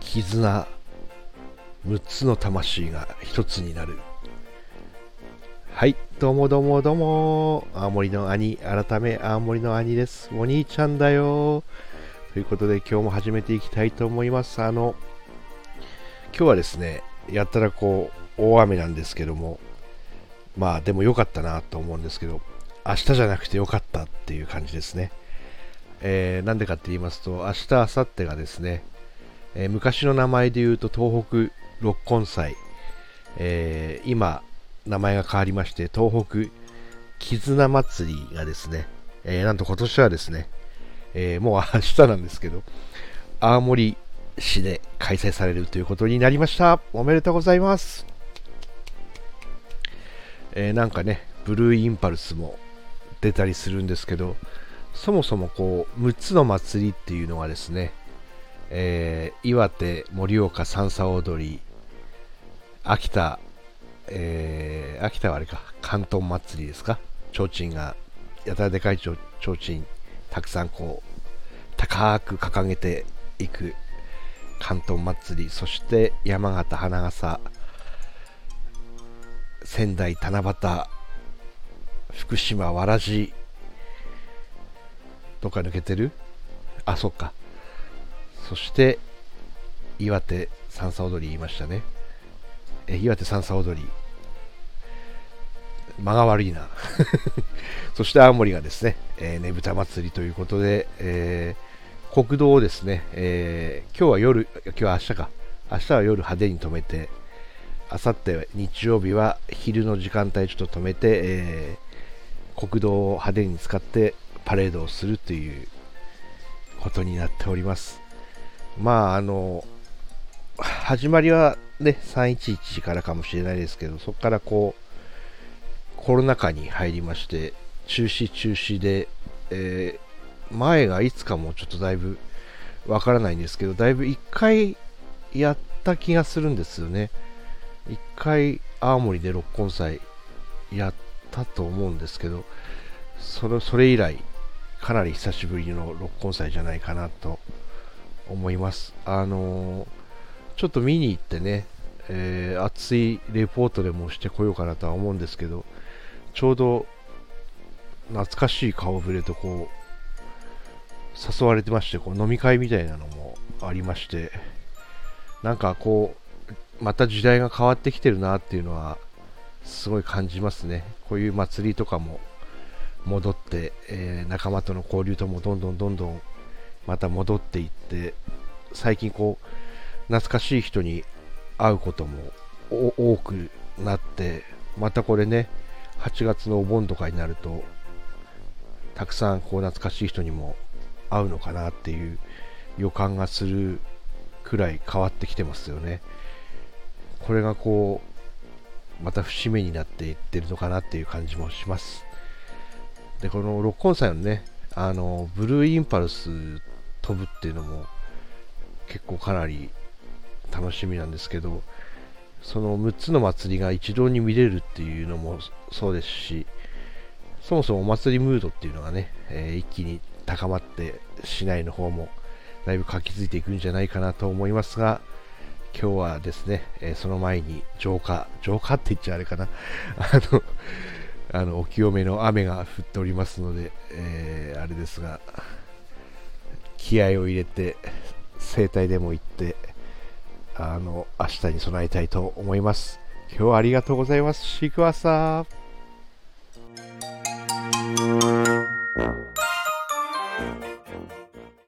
絆。6つの魂が1つになる。はいどうもどうもどうも。青森の兄。改め青森の兄です。お兄ちゃんだよ。ということで今日も始めていきたいと思います。あの今日はですねやったらこう大雨なんですけども。まあでも良かったなと思うんですけど。明日じゃなくて良かったっていう感じですね。えー、なんでかって言いますと明日明後日がですねえー、昔の名前で言うと東北六根祭、えー、今名前が変わりまして東北絆祭りがですね、えー、なんと今年はですね、えもう明日なんですけど青森市で開催されるということになりました。おめでとうございます、えなんかねブルーインパルスも出たりするんですけどそもそもこう6つの祭りっていうのがですねえー、岩手、盛岡、三叉踊り、秋田、えー、秋田はあれか、関東祭りですか、提灯が、やたらでかい提灯、たくさんこう、高く掲げていく関東祭り、そして山形、花笠、仙台、七夕、福島、わらじ、どっか抜けてる？あ、そっか。そして岩手三叉踊り言いましたね。え岩手三叉踊り。間が悪いな。そして青森がですね、えー、ねぶた祭りということで、えー、国道をですね、えー、今日は夜今日は明日か。明日は夜派手に止めてあさって日曜日は昼の時間帯ちょっと止めて、え、国道を派手に使ってパレードをするということになっておりますまあ、あの、始まりはね、311からかもしれないですけど、そこからこう、コロナ禍に入りまして、中止中止で、えー、前がいつかもちょっとだいぶわからないんですけど、だいぶ1回やった気がするんですよね。1回青森で六根祭やったと思うんですけど、それそれ以来、かなり久しぶりの六根祭じゃないかなと思います。あのー、ちょっと見に行ってね、えー、熱いレポートでもしてこようかなとは思うんですけど、ちょうど懐かしい顔ぶれとこう、誘われてまして、こう飲み会みたいなのもありまして、なんかこう、また時代が変わってきてるなっていうのは、すごい感じますね。こういう祭りとかも戻って、えー、仲間との交流ともどんどんどんどんまた戻っていって最近こう懐かしい人に会うことも多くなってまたこれね8月のお盆とかになるとたくさんこう懐かしい人にも会うのかなっていう予感がするくらい変わってきてますよねこれがこうまた節目になっていってるのかなっていう感じもします。でこの六根祭のねあのブルーインパルス飛ぶっていうのも結構かなり楽しみなんですけどその6つの祭りが一堂に見れるっていうのもそうですしそもそもお祭りムードっていうのがね、えー、一気に高まって市内の方もだいぶ活気づいていくんじゃないかなと思いますが今日はですね、えー、その前に浄化浄化って言っちゃあれかな。あのあのお清めの雨が降っておりますので、えー、あれですが気合を入れて整体でも行ってあの明日に備えたいと思います。今日はありがとうございます。シークワーサー。